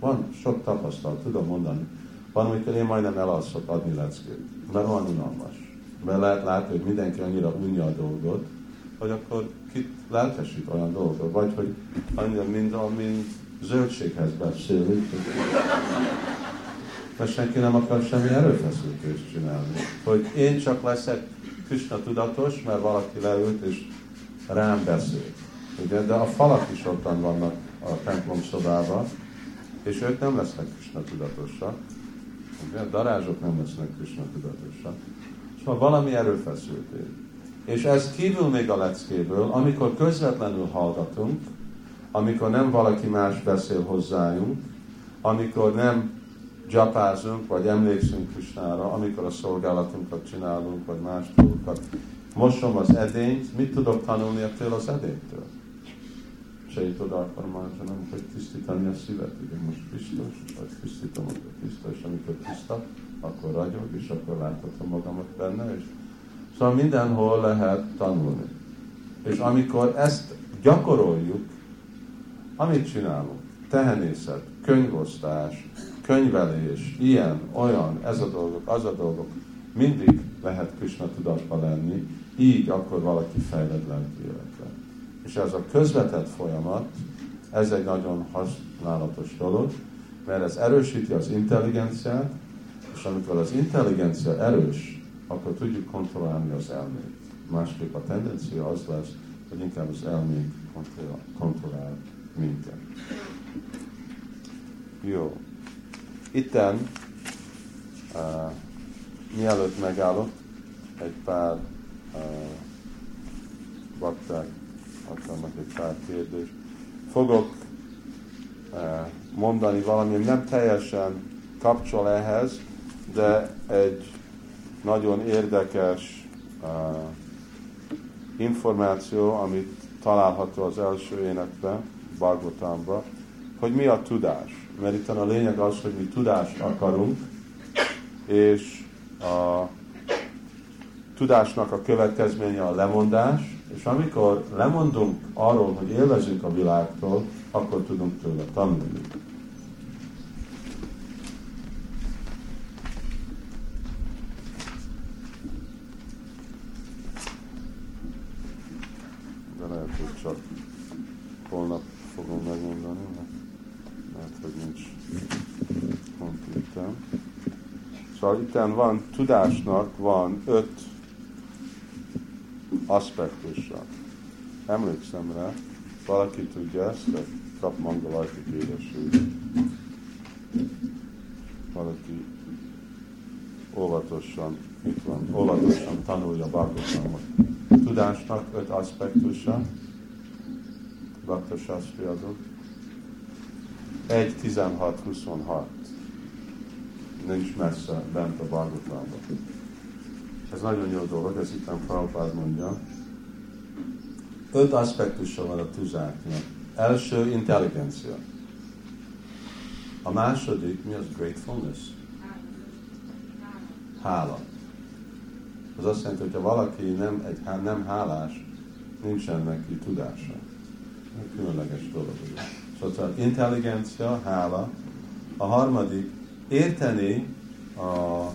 Van sok tapasztalat, tudom mondani. Van, amikor én majdnem elalszok adni leckét, mert van unalmas. Mert lehet látni, hogy mindenki annyira unja a dolgot, hogy akkor kit lelkesít olyan dolgot, vagy hogy annyira, mint, mint zöldséghez beszélünk, mert senki nem akar semmi erőfeszítést csinálni. Hogy én csak leszek Krishna tudatos, mert valaki leült és rám beszél. Ugye? De a falak is ottan vannak a templom szobában, és ők nem lesznek Krishna tudatosak. Ugye? A darázsok nem lesznek Krishna tudatosak. Szóval valami erőfeszülték. És ez kívül még a leckéből, amikor közvetlenül hallgatunk, amikor nem valaki más beszél hozzájunk, amikor nem japázunk, vagy emlékszünk Krisnára, amikor a szolgálatunkat csinálunk, vagy más dolgokat. Mosom az edényt, mit tudok tanulni ettől az edénytől? nem, hogy tisztítani a szívet, ugye most biztos, vagy tisztítom, hogy tiszta, és amikor tiszta, akkor ragyog, és akkor láthatom magamat benne, és szóval mindenhol lehet tanulni. És amikor ezt gyakoroljuk, amit csinálunk, tehenészet, könyvosztás, könyvelés, ilyen, olyan, ez a dolgok, az a dolgok, mindig lehet Krishna tudatba lenni, így akkor valaki fejled lelki életre. És ez a közvetett folyamat, ez egy nagyon használatos dolog, mert ez erősíti az intelligenciát, és amikor az intelligencia erős, akkor tudjuk kontrollálni az elmét. Másképp a tendencia az lesz, hogy inkább az elménk kontrollál, kontrollál minket. Jó. Itten, uh, mielőtt megállok, egy pár uh, bakták akarnak egy pár kérdést. Fogok uh, mondani valami, nem teljesen kapcsol ehhez, de egy nagyon érdekes uh, információ, amit található az első énekben, Bhagavatamban, hogy mi a tudás. Mert itt a lényeg az, hogy mi tudást akarunk, és a tudásnak a következménye a lemondás, és amikor lemondunk arról, hogy élvezünk a világtól, akkor tudunk tőle tanulni. De lehet, hogy csak holnap fogom megmondani, mert, mert hogy nincs Szóval itt van, tudásnak van öt aspektusa. Emlékszem rá, valaki tudja ezt, hogy kap mangalajtik édesült. Valaki óvatosan, itt van, óvatosan tanulja Bhagavatamot. Tudásnak öt aspektusa, Bakta Sastri adott. 1, 16, 26. Nincs messze bent a Bhagavatamban. Ez nagyon jó dolog, ez itt a Prabhupád mondja. Öt aspektusa van a tudáknak. Első, intelligencia. A második, mi az gratefulness? Hála. Az azt jelenti, hogy ha valaki nem, egy, nem hálás, nincsen neki tudása. Különleges dolog. Szóval intelligencia, hála. A harmadik, érteni a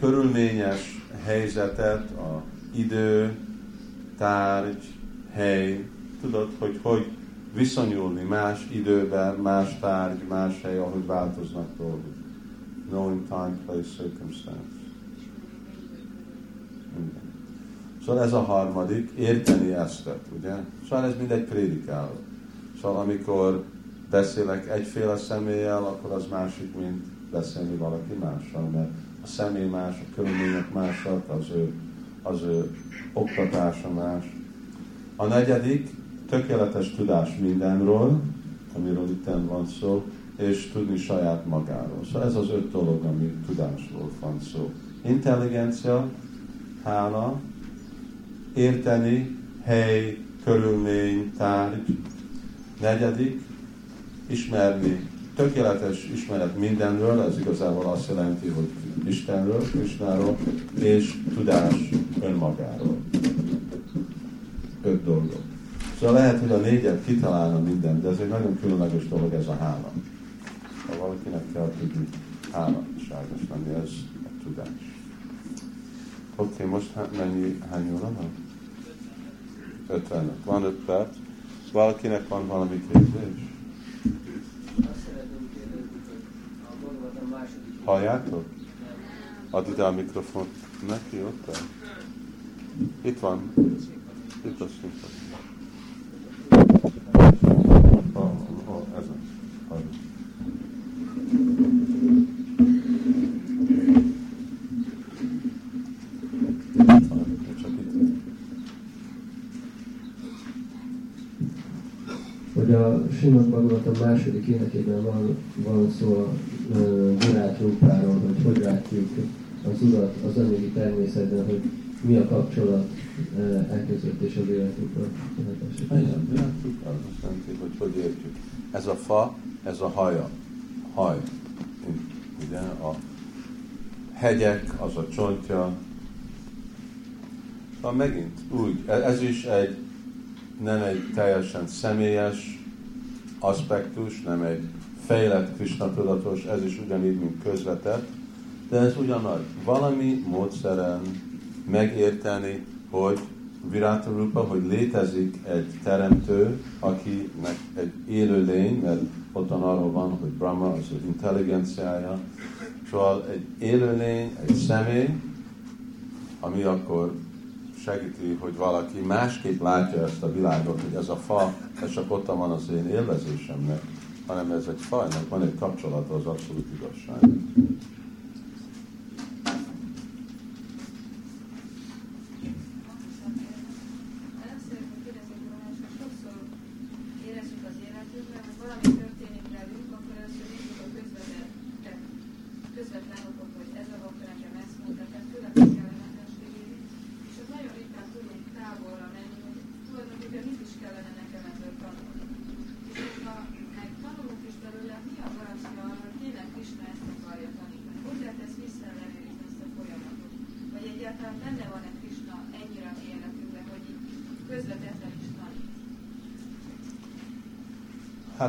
körülményes helyzetet, a idő, tárgy, hely, tudod, hogy hogy viszonyulni más időben, más tárgy, más hely, ahogy változnak dolgok. Knowing time, place, circumstance. Igen. Szóval ez a harmadik, érteni ezt, ugye? Szóval ez mindegy prédikáló. Szóval amikor beszélek egyféle személlyel, akkor az másik, mint beszélni valaki mással, mert a személy más, a körülmények másak, az ő, az ő oktatása más. A negyedik, tökéletes tudás mindenről, amiről itt van szó, és tudni saját magáról. Szóval ez az öt dolog, ami tudásról van szó. Intelligencia, hála, érteni, hely, körülmény, tárgy. Negyedik, ismerni tökéletes ismeret mindenről, ez igazából azt jelenti, hogy Istenről, Krisnáról, és tudás önmagáról. Öt dolgot. Szóval lehet, hogy a négyet kitalálna minden, de ez egy nagyon különleges dolog, ez a hála. Ha valakinek kell tudni hálaságos lenni, ez a tudás. Oké, okay, most mennyi, hány óra van? 50. Van öt perc. Valakinek van valami kérdés? Halljátok? Add ide a mikrofont neki, ott el. Itt van. Itt a szinten. Oh, oh, ezen. Halljuk. hogy a Simon a második énekében van, van szó a Virág Rúpáról, hogy hogy látjuk az Urat az anyagi természetben, hogy mi a kapcsolat e között és az életükről. Azt jelenti, hogy hogy értjük. Ez a fa, ez a haja, haj. Ugye, a hegyek, az a csontja. Szóval megint úgy, ez is egy nem egy teljesen személyes aspektus, nem egy fejlett Krishna tudatos, ez is ugyanígy, mint közvetett, de ez ugyanaz. Valami módszeren megérteni, hogy Viráta Rupa, hogy létezik egy teremtő, akinek egy élő lény, mert ottan arról van, hogy Brahma az az intelligenciája, szóval egy élő lény, egy személy, ami akkor segíti, hogy valaki másképp látja ezt a világot, hogy ez a fa, ez csak ott van az én élvezésemnek, hanem ez egy fajnak van egy kapcsolata az abszolút igazság.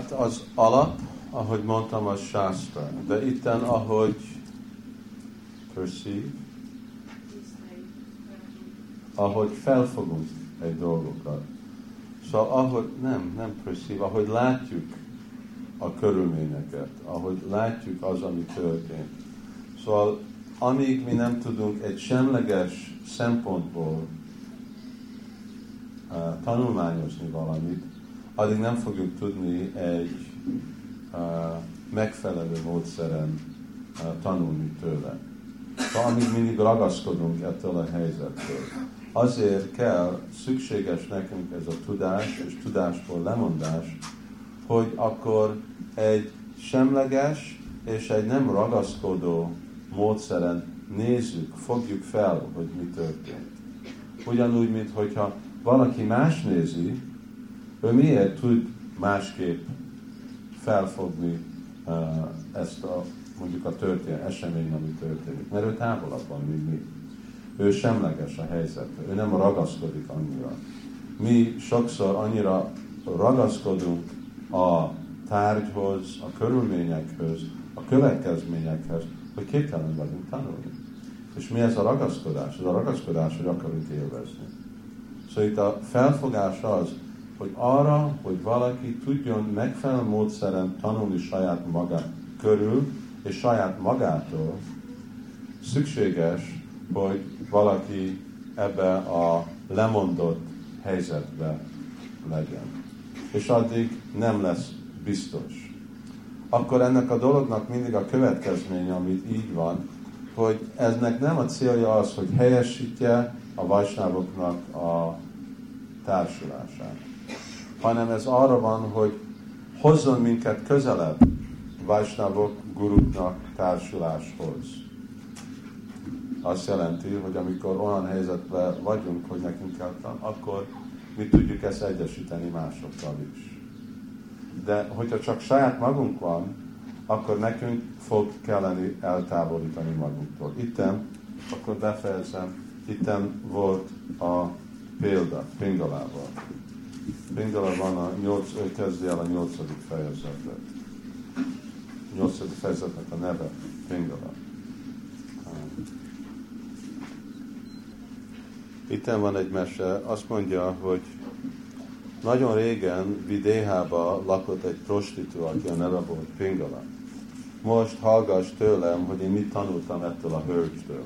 Hát az alap, ahogy mondtam, a sásztra. De itten, ahogy perceive, ahogy felfogunk egy dolgokat. Szóval ahogy, nem, nem perceive, ahogy látjuk a körülményeket, ahogy látjuk az, ami történt. Szóval amíg mi nem tudunk egy semleges szempontból uh, tanulmányozni valamit, addig nem fogjuk tudni egy uh, megfelelő módszeren uh, tanulni tőle. Szóval amíg mindig ragaszkodunk ettől a helyzettől. Azért kell, szükséges nekünk ez a tudás és tudásból lemondás, hogy akkor egy semleges és egy nem ragaszkodó módszeren nézzük, fogjuk fel, hogy mi történt. Ugyanúgy, mint hogyha valaki más nézi, ő miért tud másképp felfogni ezt a mondjuk a történet, esemény, ami történik. Mert ő távolabb van, mint mi. Ő semleges a helyzetre, ő nem ragaszkodik annyira. Mi sokszor annyira ragaszkodunk a tárgyhoz, a körülményekhez, a következményekhez, hogy képtelen vagyunk tanulni. És mi ez a ragaszkodás? Ez a ragaszkodás, hogy akarunk élvezni. Szóval itt a felfogás az, hogy arra, hogy valaki tudjon megfelelő módszeren tanulni saját maga körül, és saját magától, szükséges, hogy valaki ebbe a lemondott helyzetbe legyen. És addig nem lesz biztos. Akkor ennek a dolognak mindig a következménye, amit így van, hogy eznek nem a célja az, hogy helyesítje a vajsnávoknak a társulását, hanem ez arra van, hogy hozzon minket közelebb vajsnávok guruknak társuláshoz. Azt jelenti, hogy amikor olyan helyzetben vagyunk, hogy nekünk kell, akkor mi tudjuk ezt egyesíteni másokkal is. De hogyha csak saját magunk van, akkor nekünk fog kelleni eltávolítani magunktól. Itten, akkor befejezem, itten volt a példa, Pingalával. Pingala van a nyolc, ő kezdi el a nyolcadik fejezetet. Nyolcadik fejezetnek a neve Pingala. Itten van egy mese, azt mondja, hogy nagyon régen Vidéhába lakott egy prostitú, aki a neve volt Pingala. Most hallgass tőlem, hogy én mit tanultam ettől a hölgytől.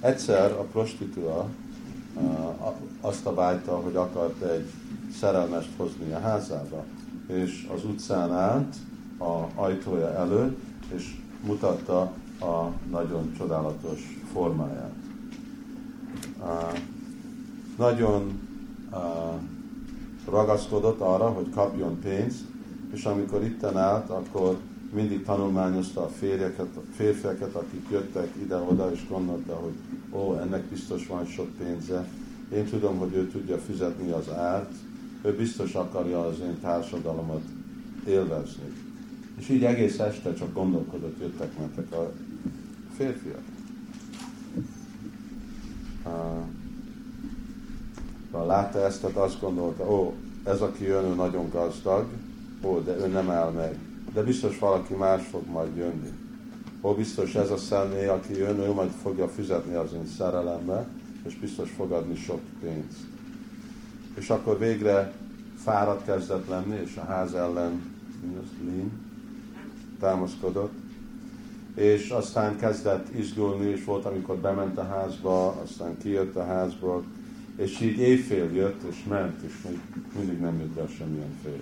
Egyszer a prostitúa azt a vágyta, hogy akart egy szerelmest hozni a házába, és az utcán állt a ajtója előtt, és mutatta a nagyon csodálatos formáját. Nagyon ragaszkodott arra, hogy kapjon pénzt, és amikor itten állt, akkor mindig tanulmányozta a férjeket, a férfiakat, akik jöttek ide-oda, és gondolta, hogy ó, ennek biztos van sok pénze, én tudom, hogy ő tudja fizetni az árt, ő biztos akarja az én társadalmat élvezni. És így egész este csak gondolkodott, jöttek, mentek a férfiak. Ha látta ezt, tehát azt gondolta, ó, ez aki jön, ő nagyon gazdag, ó, de ő nem áll. De biztos valaki más fog majd jönni. Ó, biztos ez a személy, aki jön, ő majd fogja fizetni az én szerelembe, és biztos fog adni sok pénzt. És akkor végre fáradt kezdett lenni, és a ház ellen lín, támaszkodott, és aztán kezdett izgulni, és volt, amikor bement a házba, aztán kijött a házból, és így éjfél jött, és ment, és még mindig nem jött be semmilyen fél.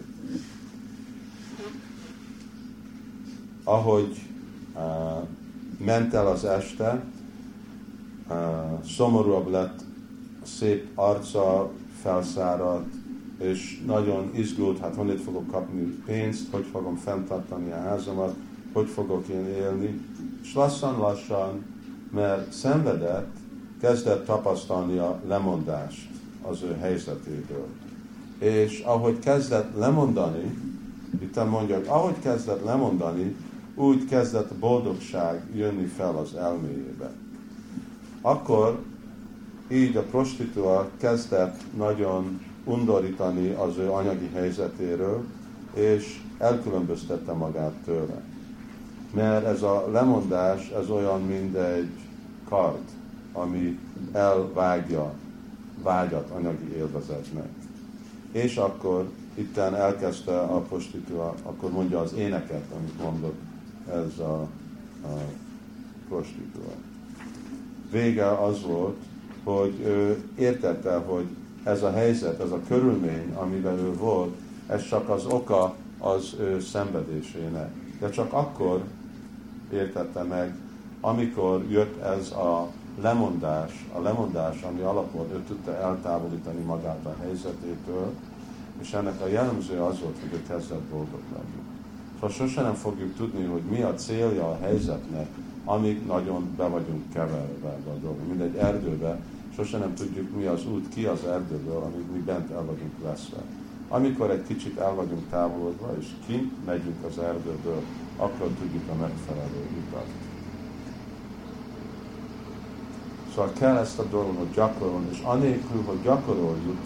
Ahogy uh, ment el az este, uh, szomorúabb lett, szép arca felszáradt, és nagyon izgult, hát honnét fogok kapni pénzt, hogy fogom fenntartani a házamat, hogy fogok én élni. És lassan-lassan, mert szenvedett, kezdett tapasztalni a lemondást az ő helyzetéből. És ahogy kezdett lemondani, itt mondja, hogy ahogy kezdett lemondani, úgy kezdett a boldogság jönni fel az elméjébe. Akkor így a prostitúa kezdett nagyon undorítani az ő anyagi helyzetéről, és elkülönböztette magát tőle. Mert ez a lemondás, ez olyan, mint egy kard, ami elvágja vágyat anyagi élvezetnek. És akkor itten elkezdte a prostitúa, akkor mondja az éneket, amit mondott ez a, a prostitúa. Vége az volt, hogy ő értette, hogy ez a helyzet, ez a körülmény, amiben ő volt, ez csak az oka az ő szenvedésének. De csak akkor értette meg, amikor jött ez a lemondás, a lemondás, ami alapon ő tudta eltávolítani magát a helyzetétől, és ennek a jellemző az volt, hogy ő kezdett boldog lenni. Szóval sosem nem fogjuk tudni, hogy mi a célja a helyzetnek, amíg nagyon be vagyunk keverve a dolgok. Mint egy erdőbe, sosem nem tudjuk, mi az út ki az erdőből, amíg mi bent el vagyunk veszve. Amikor egy kicsit el vagyunk távolodva, és kint megyünk az erdőből, akkor tudjuk a megfelelő utat. Szóval kell ezt a dolgot gyakorolni, és anélkül, hogy gyakoroljuk,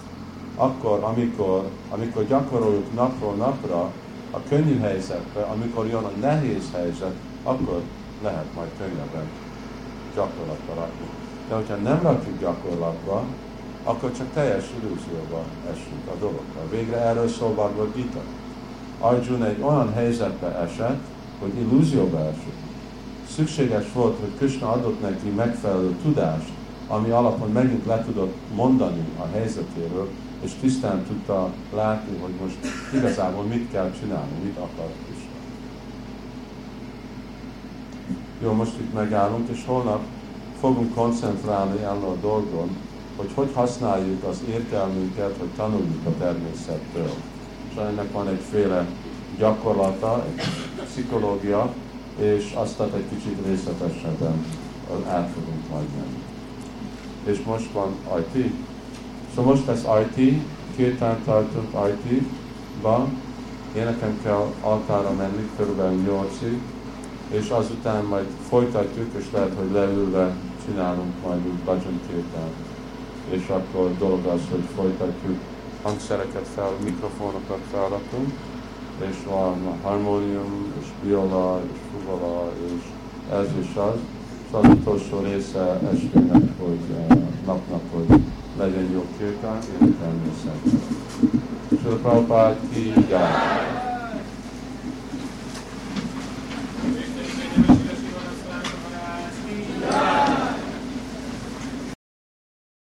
akkor, amikor, amikor gyakoroljuk napról napra, a könnyű helyzetbe, amikor jön a nehéz helyzet, akkor lehet majd könnyebben gyakorlatba rakni. De hogyha nem rakjuk gyakorlatba, akkor csak teljes illúzióba esünk a dologba. Végre erről szól Bhagavad Gita. Arjun egy olyan helyzetbe esett, hogy illúzióba esett. Szükséges volt, hogy Krishna adott neki megfelelő tudást, ami alapon megint le tudott mondani a helyzetéről, és tisztán tudta látni, hogy most igazából mit kell csinálni, mit akar Krishna. Jó, most itt megállunk, és holnap fogunk koncentrálni erre a dolgon, hogy hogy használjuk az értelmünket, hogy tanuljuk a természettől. És ennek van egyféle gyakorlata, egy pszichológia, és azt egy kicsit részletesebben át fogunk majd menni. És most van IT. Szóval most lesz IT, két tartunk IT-ban, én nekem kell altára menni, körülbelül 8-ig, és azután majd folytatjuk, és lehet, hogy leülve csinálunk majd úgy bhajan képen. És akkor dolog az, hogy folytatjuk, hangszereket fel, mikrofonokat felrakunk, és van harmónium, és viola, és fuvala, és ez is az. Szóval az utolsó része estének, hogy uh, napnak, hogy legyen jobb kérten,